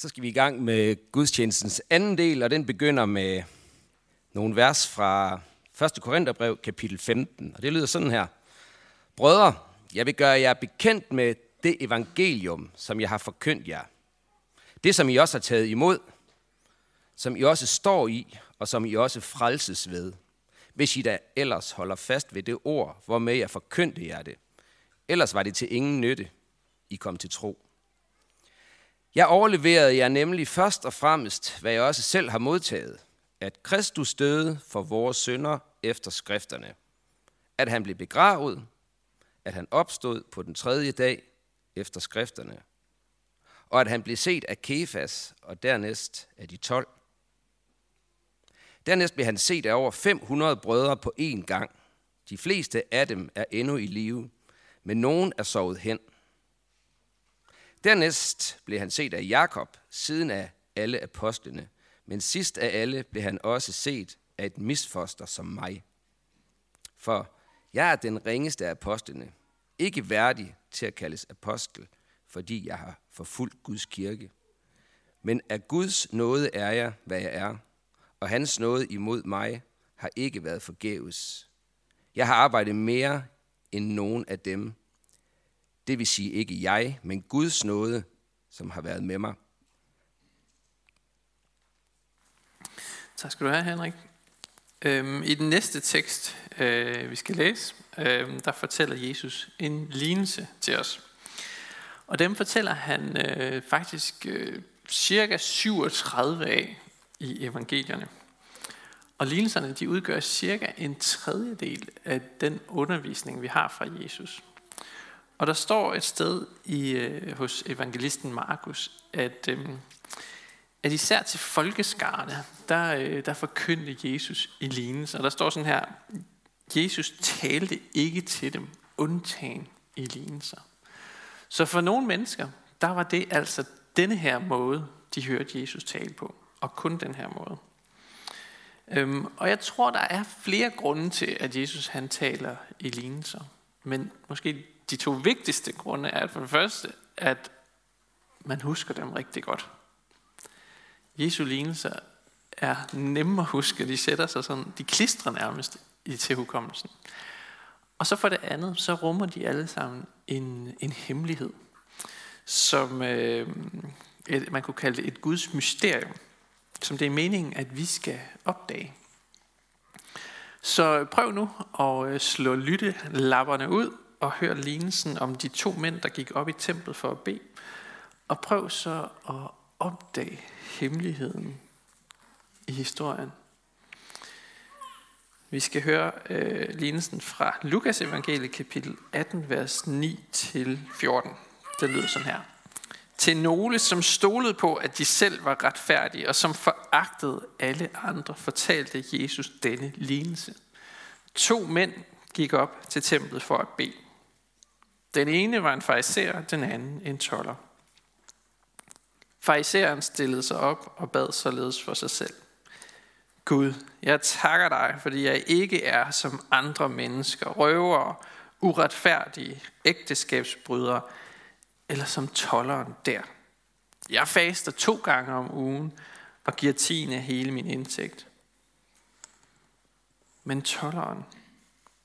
Så skal vi i gang med gudstjenestens anden del, og den begynder med nogle vers fra 1. Korintherbrev, kapitel 15. Og det lyder sådan her. Brødre, jeg vil gøre jer bekendt med det evangelium, som jeg har forkyndt jer. Det, som I også har taget imod, som I også står i, og som I også frelses ved. Hvis I da ellers holder fast ved det ord, hvormed jeg forkyndte jer det. Ellers var det til ingen nytte, I kom til tro. Jeg overleverede jer nemlig først og fremmest, hvad jeg også selv har modtaget, at Kristus døde for vores synder efter skrifterne, at han blev begravet, at han opstod på den tredje dag efter skrifterne, og at han blev set af Kefas og dernæst af de tolv. Dernæst blev han set af over 500 brødre på én gang. De fleste af dem er endnu i live, men nogen er sovet hen – Dernæst blev han set af Jakob, siden af alle apostlene. Men sidst af alle blev han også set af et misfoster som mig. For jeg er den ringeste af apostlene, ikke værdig til at kaldes apostel, fordi jeg har forfulgt Guds kirke. Men af Guds nåde er jeg, hvad jeg er, og hans nåde imod mig har ikke været forgæves. Jeg har arbejdet mere end nogen af dem, det vil sige ikke jeg, men Guds nåde, som har været med mig. Tak skal du have, Henrik. Øhm, I den næste tekst, øh, vi skal læse, øh, der fortæller Jesus en lignelse til os. Og dem fortæller han øh, faktisk øh, cirka 37 af i evangelierne. Og lignelserne de udgør cirka en tredjedel af den undervisning, vi har fra Jesus. Og der står et sted i, øh, hos evangelisten Markus, at, øh, at især til folkeskarne, der, øh, der forkyndte Jesus i lignelse. Og der står sådan her, Jesus talte ikke til dem, undtagen i lignelser. Så for nogle mennesker, der var det altså denne her måde, de hørte Jesus tale på. Og kun den her måde. Øhm, og jeg tror, der er flere grunde til, at Jesus han taler i lignelser. Men måske de to vigtigste grunde er for det første, at man husker dem rigtig godt. Jesu lignelser er nemme at huske. De sætter sig sådan, de klistrer nærmest i til hukommelsen. Og så for det andet, så rummer de alle sammen en, en hemmelighed, som øh, et, man kunne kalde et Guds mysterium, som det er meningen, at vi skal opdage. Så prøv nu at slå slå lyttelapperne ud og hør lignelsen om de to mænd, der gik op i templet for at bede. Og prøv så at opdage hemmeligheden i historien. Vi skal høre øh, lignelsen fra Lukas evangelie kapitel 18, vers 9-14. Det lyder sådan her. Til nogle, som stolede på, at de selv var retfærdige, og som foragtede alle andre, fortalte Jesus denne lignelse. To mænd gik op til templet for at bede. Den ene var en fariser, den anden en toller. Fariseren stillede sig op og bad således for sig selv. Gud, jeg takker dig, fordi jeg ikke er som andre mennesker, røvere, uretfærdige, ægteskabsbrydere, eller som tolleren der. Jeg faster to gange om ugen og giver tiende af hele min indtægt. Men tolleren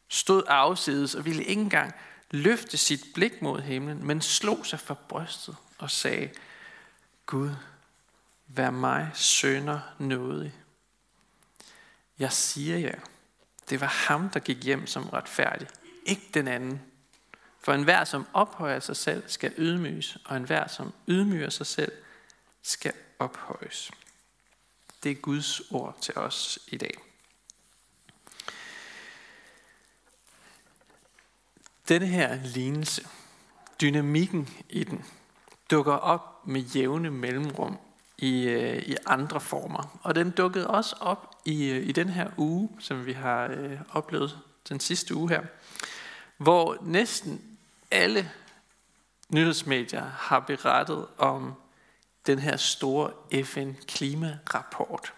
stod afsides og ville ikke engang løfte sit blik mod himlen, men slog sig for brystet og sagde, Gud, vær mig sønder nådig. Jeg siger jer, det var ham, der gik hjem som retfærdig, ikke den anden. For enhver, som ophøjer sig selv, skal ydmyges, og enhver, som ydmyger sig selv, skal ophøjes. Det er Guds ord til os i dag. Denne her lignelse, dynamikken i den, dukker op med jævne mellemrum i, øh, i andre former. Og den dukkede også op i, øh, i den her uge, som vi har øh, oplevet den sidste uge her, hvor næsten alle nyhedsmedier har berettet om den her store FN-klimarapport.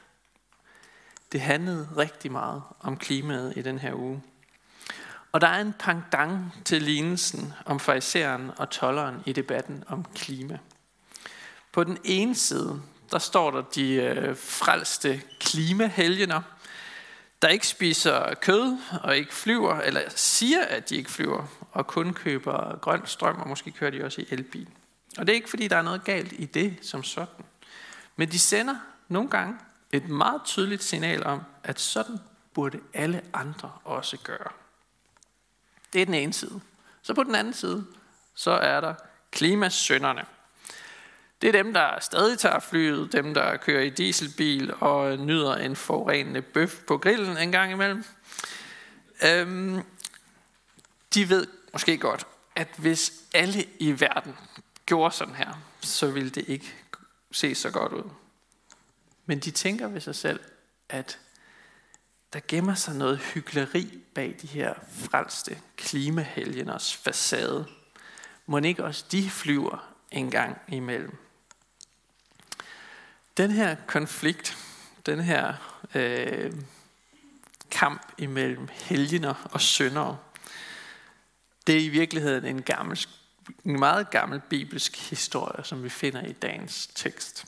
Det handlede rigtig meget om klimaet i den her uge. Og der er en pangdang til lignelsen om fariseren og tolleren i debatten om klima. På den ene side, der står der de øh, frelste klimahelgener, der ikke spiser kød og ikke flyver, eller siger, at de ikke flyver, og kun køber grøn strøm, og måske kører de også i elbil. Og det er ikke, fordi der er noget galt i det som sådan. Men de sender nogle gange et meget tydeligt signal om, at sådan burde alle andre også gøre. Det er den ene side. Så på den anden side, så er der klimasønderne. Det er dem, der stadig tager flyet, dem, der kører i dieselbil og nyder en forurenende bøf på grillen en gang imellem. Øhm, de ved måske godt, at hvis alle i verden gjorde sådan her, så ville det ikke se så godt ud. Men de tænker ved sig selv, at der gemmer sig noget hyggeleri bag de her frelste klimahelgeners facade. Må ikke også de flyver en gang imellem? Den her konflikt, den her øh, kamp imellem helgener og syndere, det er i virkeligheden en, gammel, en meget gammel bibelsk historie, som vi finder i dagens tekst.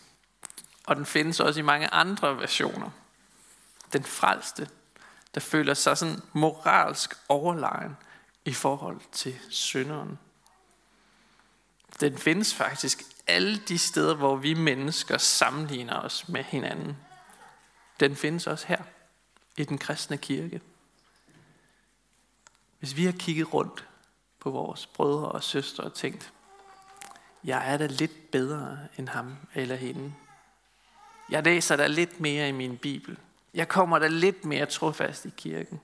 Og den findes også i mange andre versioner. Den frelste, der føler sig sådan moralsk overlegen i forhold til synderen. Den findes faktisk alle de steder, hvor vi mennesker sammenligner os med hinanden. Den findes også her, i den kristne kirke. Hvis vi har kigget rundt på vores brødre og søstre og tænkt, jeg er da lidt bedre end ham eller hende. Jeg læser da lidt mere i min bibel. Jeg kommer da lidt mere trofast i kirken.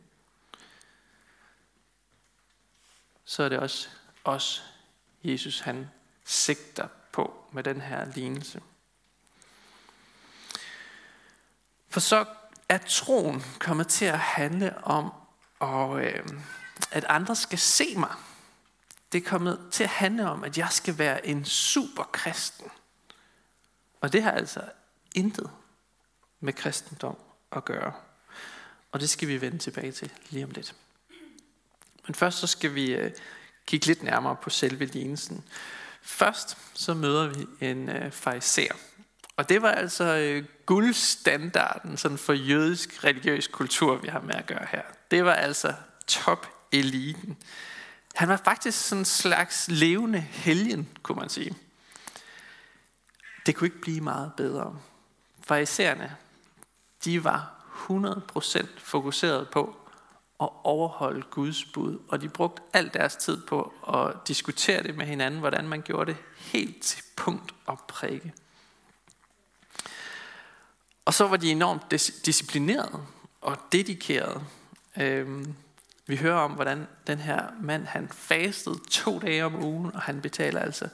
Så er det også os, Jesus han sigter på med den her lignelse. For så er troen kommet til at handle om, og, øh, at andre skal se mig. Det er kommet til at handle om, at jeg skal være en super kristen. Og det har altså intet med kristendom at gøre. Og det skal vi vende tilbage til lige om lidt. Men først så skal vi øh, kigge lidt nærmere på selve lignelsen. Først så møder vi en øh, fariser. Og det var altså øh, guldstandarden sådan for jødisk religiøs kultur, vi har med at gøre her. Det var altså top eliten. Han var faktisk sådan en slags levende helgen, kunne man sige. Det kunne ikke blive meget bedre. Farisæerne, de var 100% fokuseret på at overholde Guds bud. Og de brugte al deres tid på at diskutere det med hinanden, hvordan man gjorde det helt til punkt og prikke. Og så var de enormt disciplinerede og dedikerede. Øhm, vi hører om, hvordan den her mand, han fastede to dage om ugen, og han betaler altså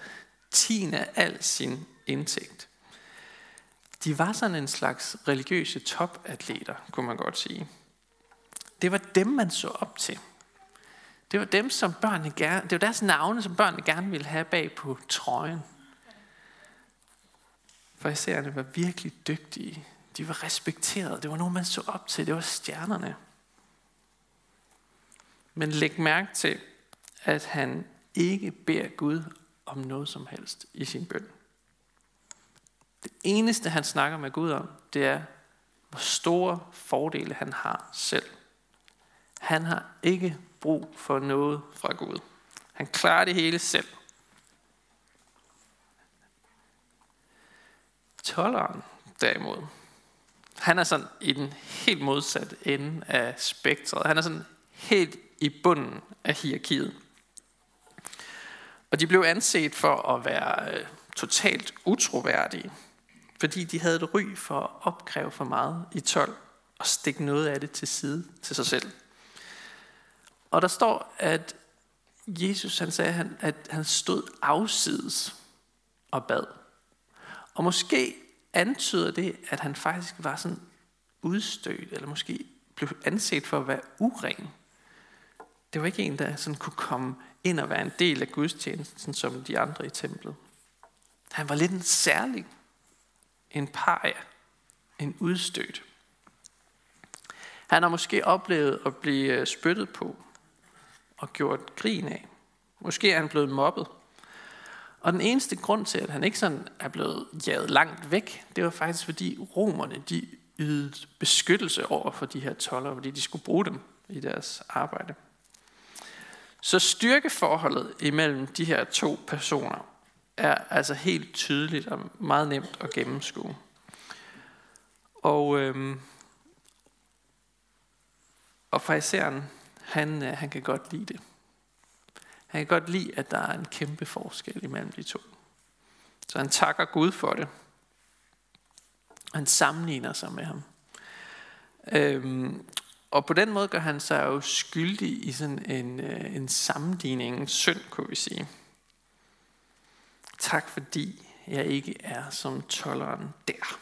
tiende af al sin indtægt. De var sådan en slags religiøse topatleter, kunne man godt sige. Det var dem, man så op til. Det var dem, som børnene gerne, det var deres navne, som børnene gerne ville have bag på trøjen. Farisæerne var virkelig dygtige. De var respekterede. Det var nogen, man så op til. Det var stjernerne. Men læg mærke til, at han ikke beder Gud om noget som helst i sin bøn. Det eneste, han snakker med Gud om, det er, hvor store fordele han har selv. Han har ikke brug for noget fra Gud. Han klarer det hele selv. Tolleren derimod, han er sådan i den helt modsatte ende af spektret. Han er sådan helt i bunden af hierarkiet. Og de blev anset for at være øh, totalt utroværdige, fordi de havde et ry for at opkræve for meget i tolv og stikke noget af det til side til sig selv. Og der står, at Jesus han sagde, at han stod afsides og bad. Og måske antyder det, at han faktisk var sådan udstødt, eller måske blev anset for at være uren. Det var ikke en, der sådan kunne komme ind og være en del af gudstjenesten, som de andre i templet. Han var lidt en særlig, en paria, en udstødt. Han har måske oplevet at blive øh, spyttet på, og gjort grin af. Måske er han blevet mobbet. Og den eneste grund til, at han ikke sådan er blevet jaget langt væk, det var faktisk fordi romerne, de ydede beskyttelse over for de her toller, fordi de skulle bruge dem i deres arbejde. Så styrkeforholdet imellem de her to personer er altså helt tydeligt og meget nemt at gennemskue. Og, øhm, og fraiseren, han, øh, han kan godt lide det. Han kan godt lide, at der er en kæmpe forskel imellem de to. Så han takker Gud for det. Han sammenligner sig med ham. Øhm, og på den måde gør han sig jo skyldig i sådan en, øh, en sammenligning, en synd, kunne vi sige. Tak fordi jeg ikke er som tolleren der.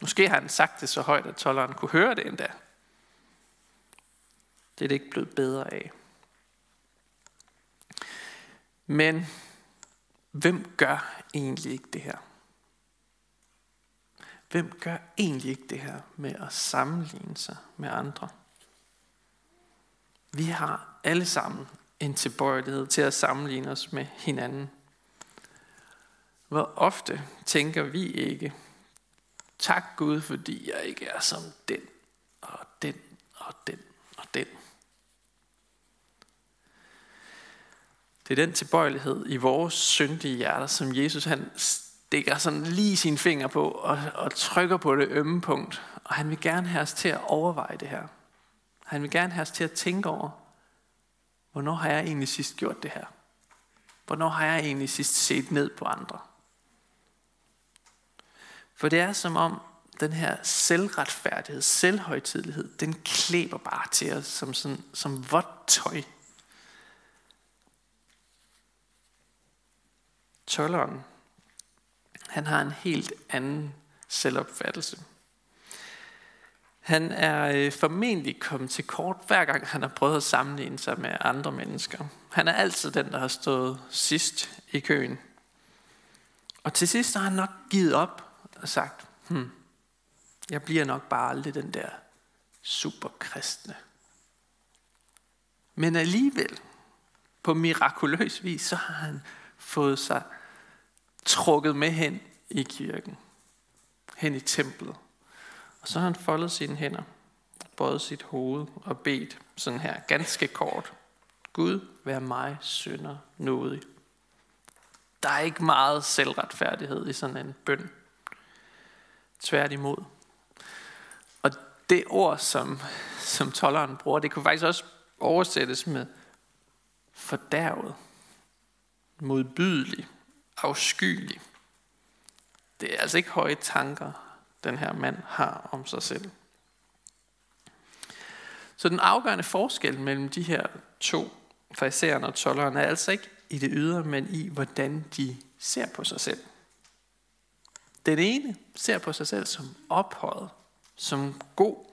Måske har han sagt det så højt, at tolleren kunne høre det endda. Det er det ikke blevet bedre af. Men hvem gør egentlig ikke det her? Hvem gør egentlig ikke det her med at sammenligne sig med andre? Vi har alle sammen en tilbøjelighed til at sammenligne os med hinanden. Hvor ofte tænker vi ikke, tak Gud, fordi jeg ikke er som den, og den, og den, og den. Det er den tilbøjelighed i vores syndige hjerter, som Jesus han stikker sådan lige sin finger på og, og trykker på det ømme punkt. Og han vil gerne have os til at overveje det her. Han vil gerne have os til at tænke over, hvornår har jeg egentlig sidst gjort det her? Hvornår har jeg egentlig sidst set ned på andre? For det er som om den her selvretfærdighed, selvhøjtidlighed, den klæber bare til os som, sådan, som vådt tøj. Tolleren, han har en helt anden selvopfattelse. Han er øh, formentlig kommet til kort, hver gang han har prøvet at sammenligne sig med andre mennesker. Han er altid den, der har stået sidst i køen. Og til sidst har han nok givet op og sagt, hmm, jeg bliver nok bare aldrig den der superkristne. Men alligevel, på mirakuløs vis, så har han fået sig trukket med hen i kirken, hen i templet. Og så har han foldet sine hænder, bøjet sit hoved og bedt sådan her ganske kort. Gud, vær mig synder nådig. Der er ikke meget selvretfærdighed i sådan en bøn. Tværtimod. Og det ord, som, som tolleren bruger, det kunne faktisk også oversættes med fordærvet, modbydelig, afskyelig. Det er altså ikke høje tanker, den her mand har om sig selv. Så den afgørende forskel mellem de her to, farisæerne og tolleren, er altså ikke i det ydre, men i hvordan de ser på sig selv. Den ene ser på sig selv som ophøjet, som god,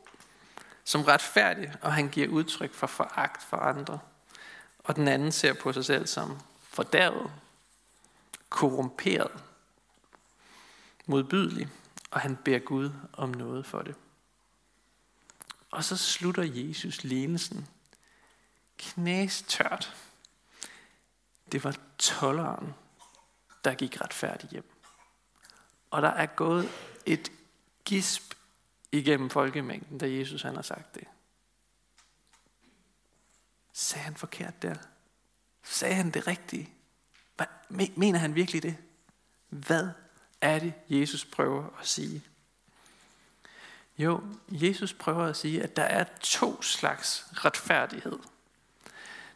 som retfærdig, og han giver udtryk for foragt for andre. Og den anden ser på sig selv som fordærvet, korrumperet, modbydelig, og han beder Gud om noget for det. Og så slutter Jesus lignelsen knæstørt. Det var tolleren, der gik retfærdigt hjem. Og der er gået et gisp igennem folkemængden, da Jesus han har sagt det. Sagde han forkert der? Sagde han det rigtige? Mener han virkelig det? Hvad er det, Jesus prøver at sige? Jo, Jesus prøver at sige, at der er to slags retfærdighed.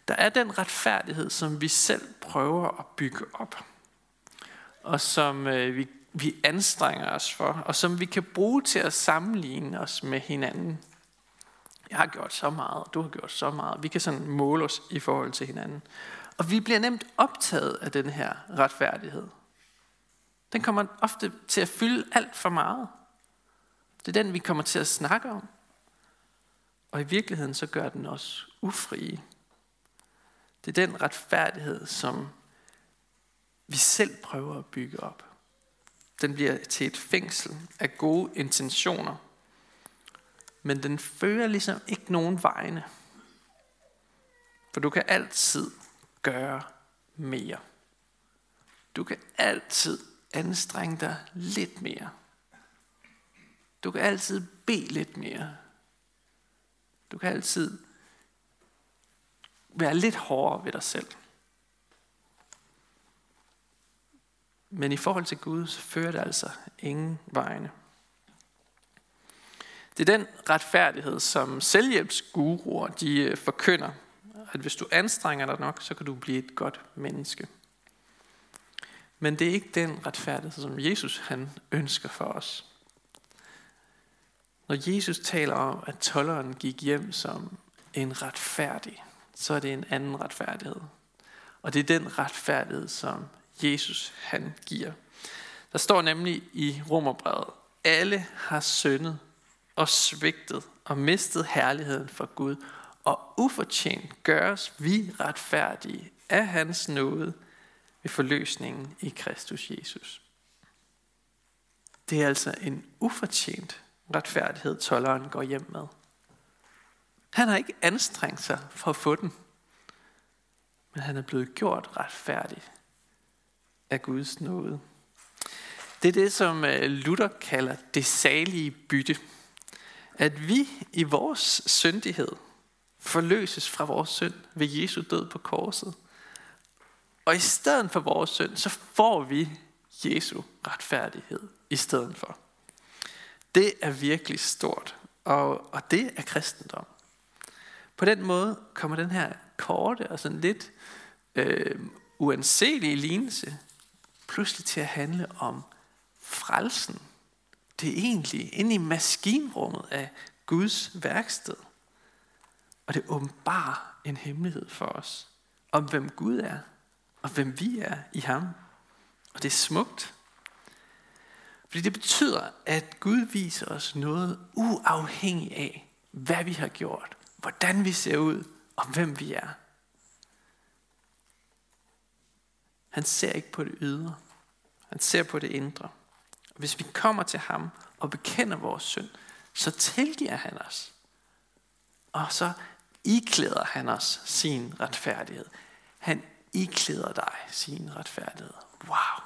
Der er den retfærdighed, som vi selv prøver at bygge op, og som øh, vi, vi anstrenger os for, og som vi kan bruge til at sammenligne os med hinanden. Jeg har gjort så meget, og du har gjort så meget. Vi kan sådan måle os i forhold til hinanden. Og vi bliver nemt optaget af den her retfærdighed. Den kommer ofte til at fylde alt for meget. Det er den, vi kommer til at snakke om. Og i virkeligheden så gør den os ufrie. Det er den retfærdighed, som vi selv prøver at bygge op. Den bliver til et fængsel af gode intentioner. Men den fører ligesom ikke nogen vegne. For du kan altid gøre mere. Du kan altid anstrenge dig lidt mere. Du kan altid bede lidt mere. Du kan altid være lidt hårdere ved dig selv. Men i forhold til Gud, så fører det altså ingen vegne. Det er den retfærdighed, som selvhjælpsguruer de øh, forkynder, at hvis du anstrenger dig nok, så kan du blive et godt menneske. Men det er ikke den retfærdighed, som Jesus han ønsker for os. Når Jesus taler om, at tolleren gik hjem som en retfærdig, så er det en anden retfærdighed. Og det er den retfærdighed, som Jesus han giver. Der står nemlig i Romerbrevet, alle har syndet og svigtet og mistet herligheden for Gud, og ufortjent gøres vi retfærdige af hans nåde ved forløsningen i Kristus Jesus. Det er altså en ufortjent retfærdighed, tolleren går hjem med. Han har ikke anstrengt sig for at få den, men han er blevet gjort retfærdig af Guds nåde. Det er det, som øh, Luther kalder det salige bytte. At vi i vores syndighed forløses fra vores synd ved Jesu død på korset. Og i stedet for vores synd, så får vi Jesu retfærdighed i stedet for. Det er virkelig stort, og, og det er kristendom. På den måde kommer den her korte og sådan lidt øh, uanselige lignelse pludselig til at handle om frelsen. Det er egentlig inde i maskinrummet af Guds værksted. Og det åbenbarer en hemmelighed for os om, hvem Gud er, og hvem vi er i ham. Og det er smukt. Fordi det betyder, at Gud viser os noget uafhængigt af, hvad vi har gjort, hvordan vi ser ud, og hvem vi er. Han ser ikke på det ydre. Han ser på det indre. Og hvis vi kommer til ham og bekender vores synd, så tilgiver han os. Og så iklæder han os sin retfærdighed. Han iklæder dig sin retfærdighed. Wow,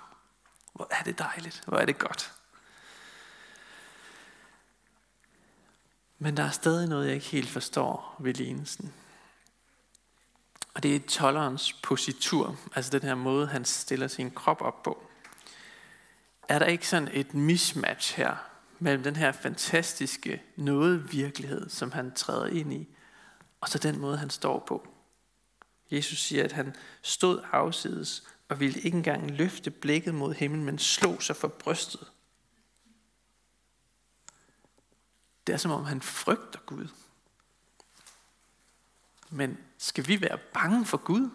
hvor er det dejligt. Hvor er det godt. Men der er stadig noget, jeg ikke helt forstår ved lignelsen. Og det er tollerens positur, altså den her måde, han stiller sin krop op på. Er der ikke sådan et mismatch her mellem den her fantastiske noget virkelighed, som han træder ind i, og så den måde, han står på? Jesus siger, at han stod afsides og ville ikke engang løfte blikket mod himlen, men slog sig for brystet. Det er som om han frygter Gud. Men skal vi være bange for Gud?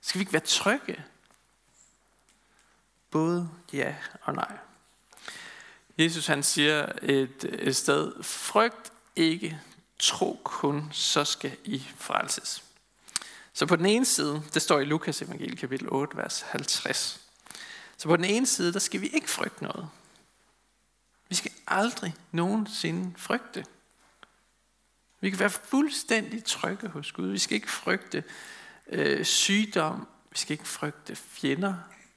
Skal vi ikke være trygge? Både ja og nej. Jesus han siger et, et sted, frygt ikke, tro kun, så skal I frelses. Så på den ene side, det står i Lukas evangelie kapitel 8, vers 50. Så på den ene side, der skal vi ikke frygte noget. Vi skal aldrig nogensinde frygte. Vi kan være fuldstændig trygge hos Gud. Vi skal ikke frygte øh, sygdom. Vi skal ikke frygte fjender.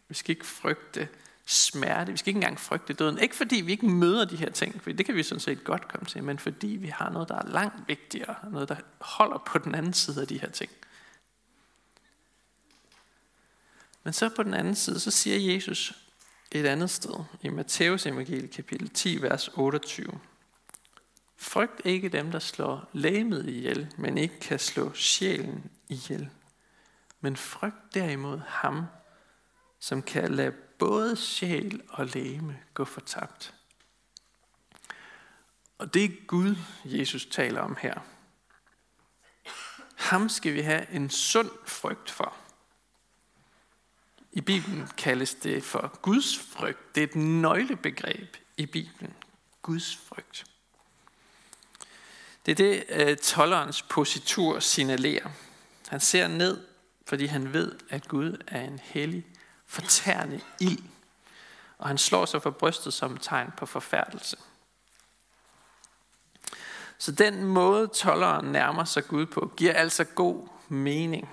Vi skal ikke frygte smerte. Vi skal ikke engang frygte døden. Ikke fordi vi ikke møder de her ting, for det kan vi sådan set godt komme til, men fordi vi har noget, der er langt vigtigere. Noget, der holder på den anden side af de her ting. Men så på den anden side, så siger Jesus et andet sted, i Matteus evangelie kapitel 10, vers 28. Frygt ikke dem, der slår lægemet ihjel, men ikke kan slå sjælen ihjel. Men frygt derimod ham, som kan lade både sjæl og læme gå fortabt. Og det er Gud, Jesus taler om her. Ham skal vi have en sund frygt for. I Bibelen kaldes det for Guds frygt. Det er et nøglebegreb i Bibelen. Guds frygt. Det er det, øh, tollerens positur signalerer. Han ser ned, fordi han ved, at Gud er en hellig, fortærende ild. Og han slår sig for brystet som tegn på forfærdelse. Så den måde, tolleren nærmer sig Gud på, giver altså god mening.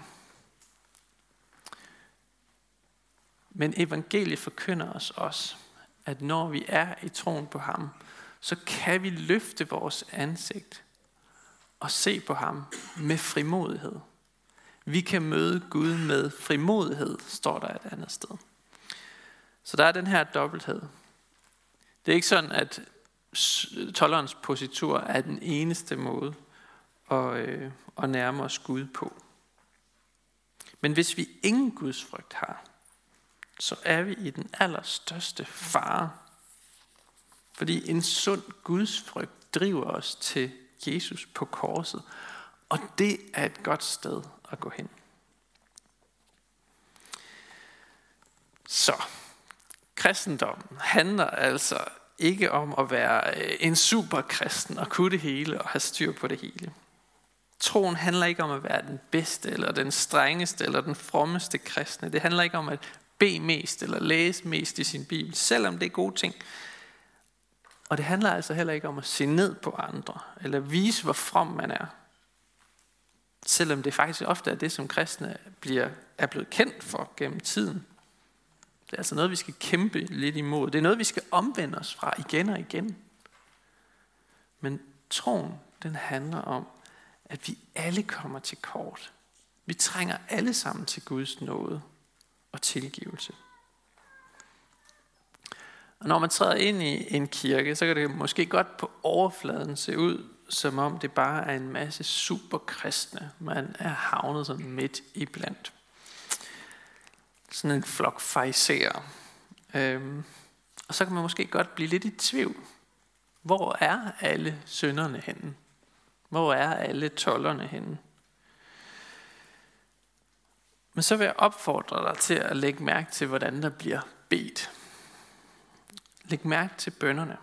Men evangeliet forkynder os også, at når vi er i troen på ham, så kan vi løfte vores ansigt og se på ham med frimodighed. Vi kan møde Gud med frimodighed, står der et andet sted. Så der er den her dobbelthed. Det er ikke sådan, at tollerens positur er den eneste måde at, øh, at nærme os Gud på. Men hvis vi ingen Guds frygt har, så er vi i den allerstørste fare. Fordi en sund Guds frygt driver os til Jesus på korset. Og det er et godt sted at gå hen. Så, kristendommen handler altså ikke om at være øh, en superkristen og kunne det hele og have styr på det hele. Troen handler ikke om at være den bedste, eller den strengeste, eller den frommeste kristne. Det handler ikke om at bede mest, eller læse mest i sin bibel, selvom det er gode ting. Og det handler altså heller ikke om at se ned på andre, eller vise, hvor from man er. Selvom det faktisk ofte er det, som kristne bliver, er blevet kendt for gennem tiden. Det er altså noget, vi skal kæmpe lidt imod. Det er noget, vi skal omvende os fra igen og igen. Men troen, den handler om, at vi alle kommer til kort. Vi trænger alle sammen til Guds nåde og tilgivelse. Og når man træder ind i en kirke, så kan det måske godt på overfladen se ud, som om det bare er en masse superkristne, man er havnet sådan midt i blandt. Sådan en flok fejserer. Øhm, og så kan man måske godt blive lidt i tvivl. Hvor er alle sønderne henne? Hvor er alle tollerne henne? Men så vil jeg opfordre dig til at lægge mærke til, hvordan der bliver bedt. Læg mærke til bønderne.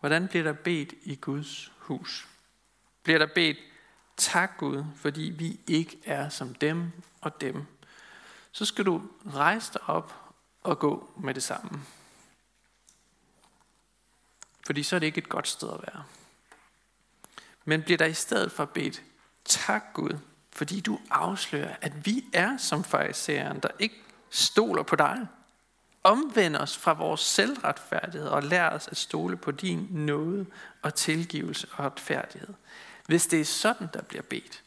Hvordan bliver der bedt i Guds hus? Bliver der bedt, tak Gud, fordi vi ikke er som dem og dem. Så skal du rejse dig op og gå med det samme. Fordi så er det ikke et godt sted at være. Men bliver der i stedet for bedt, tak Gud, fordi du afslører, at vi er som fariseren, der ikke stoler på dig. Omvend os fra vores selvretfærdighed og lær os at stole på din nåde og tilgivelse og retfærdighed. Hvis det er sådan, der bliver bedt,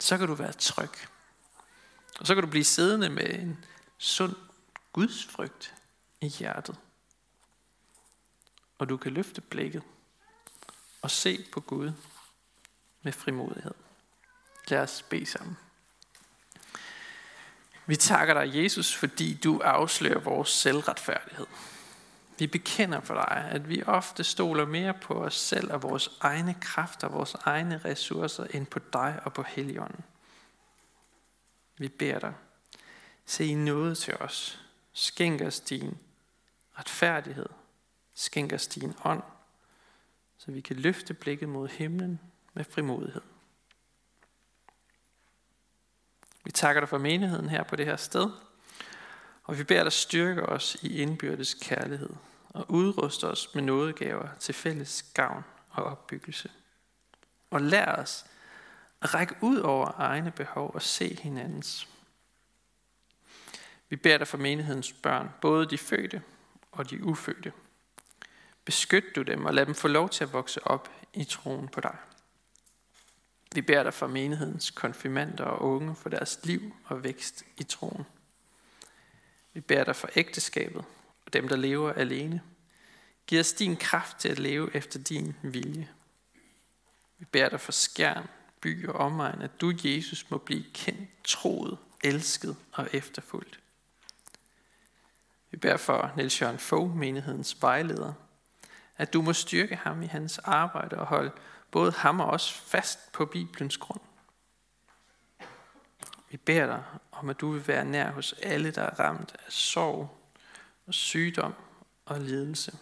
så kan du være tryg. Og så kan du blive siddende med en sund gudsfrygt i hjertet. Og du kan løfte blikket og se på Gud med frimodighed. Lad os bede sammen. Vi takker dig, Jesus, fordi du afslører vores selvretfærdighed. Vi bekender for dig, at vi ofte stoler mere på os selv og vores egne kræfter, vores egne ressourcer, end på dig og på Helligånden. Vi beder dig, se i noget til os. Skænk os din retfærdighed. Skænk os din ånd, så vi kan løfte blikket mod himlen med frimodighed. Vi takker dig for menigheden her på det her sted, og vi beder dig styrke os i indbyrdes kærlighed og udruste os med nådegaver til fælles gavn og opbyggelse. Og lær os at række ud over egne behov og se hinandens. Vi beder dig for menighedens børn, både de fødte og de ufødte. Beskyt du dem og lad dem få lov til at vokse op i troen på dig. Vi beder dig for menighedens konfirmander og unge for deres liv og vækst i troen. Vi beder dig for ægteskabet og dem, der lever alene. Giv os din kraft til at leve efter din vilje. Vi beder dig for skærn, by og omegn, at du, Jesus, må blive kendt, troet, elsket og efterfulgt. Vi beder for Niels Jørgen Fogh, menighedens vejleder, at du må styrke ham i hans arbejde og holde både ham og os fast på Bibelens grund. Vi beder dig om, at du vil være nær hos alle, der er ramt af sorg og sygdom og lidelse.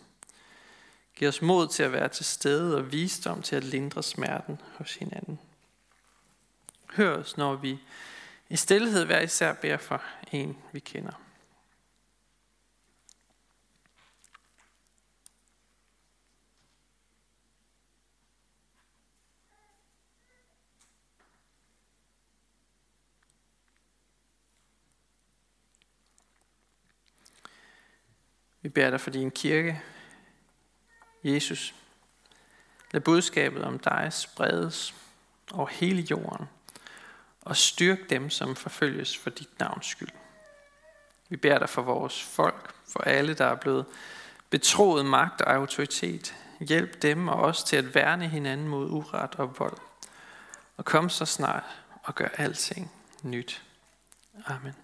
Giv os mod til at være til stede og visdom til at lindre smerten hos hinanden. Hør os, når vi i stillhed hver især beder for en, vi kender. Vi beder dig for din kirke, Jesus. Lad budskabet om dig spredes over hele jorden, og styrk dem, som forfølges for dit navns skyld. Vi beder dig for vores folk, for alle, der er blevet betroet magt og autoritet. Hjælp dem og os til at værne hinanden mod uret og vold. Og kom så snart og gør alting nyt. Amen.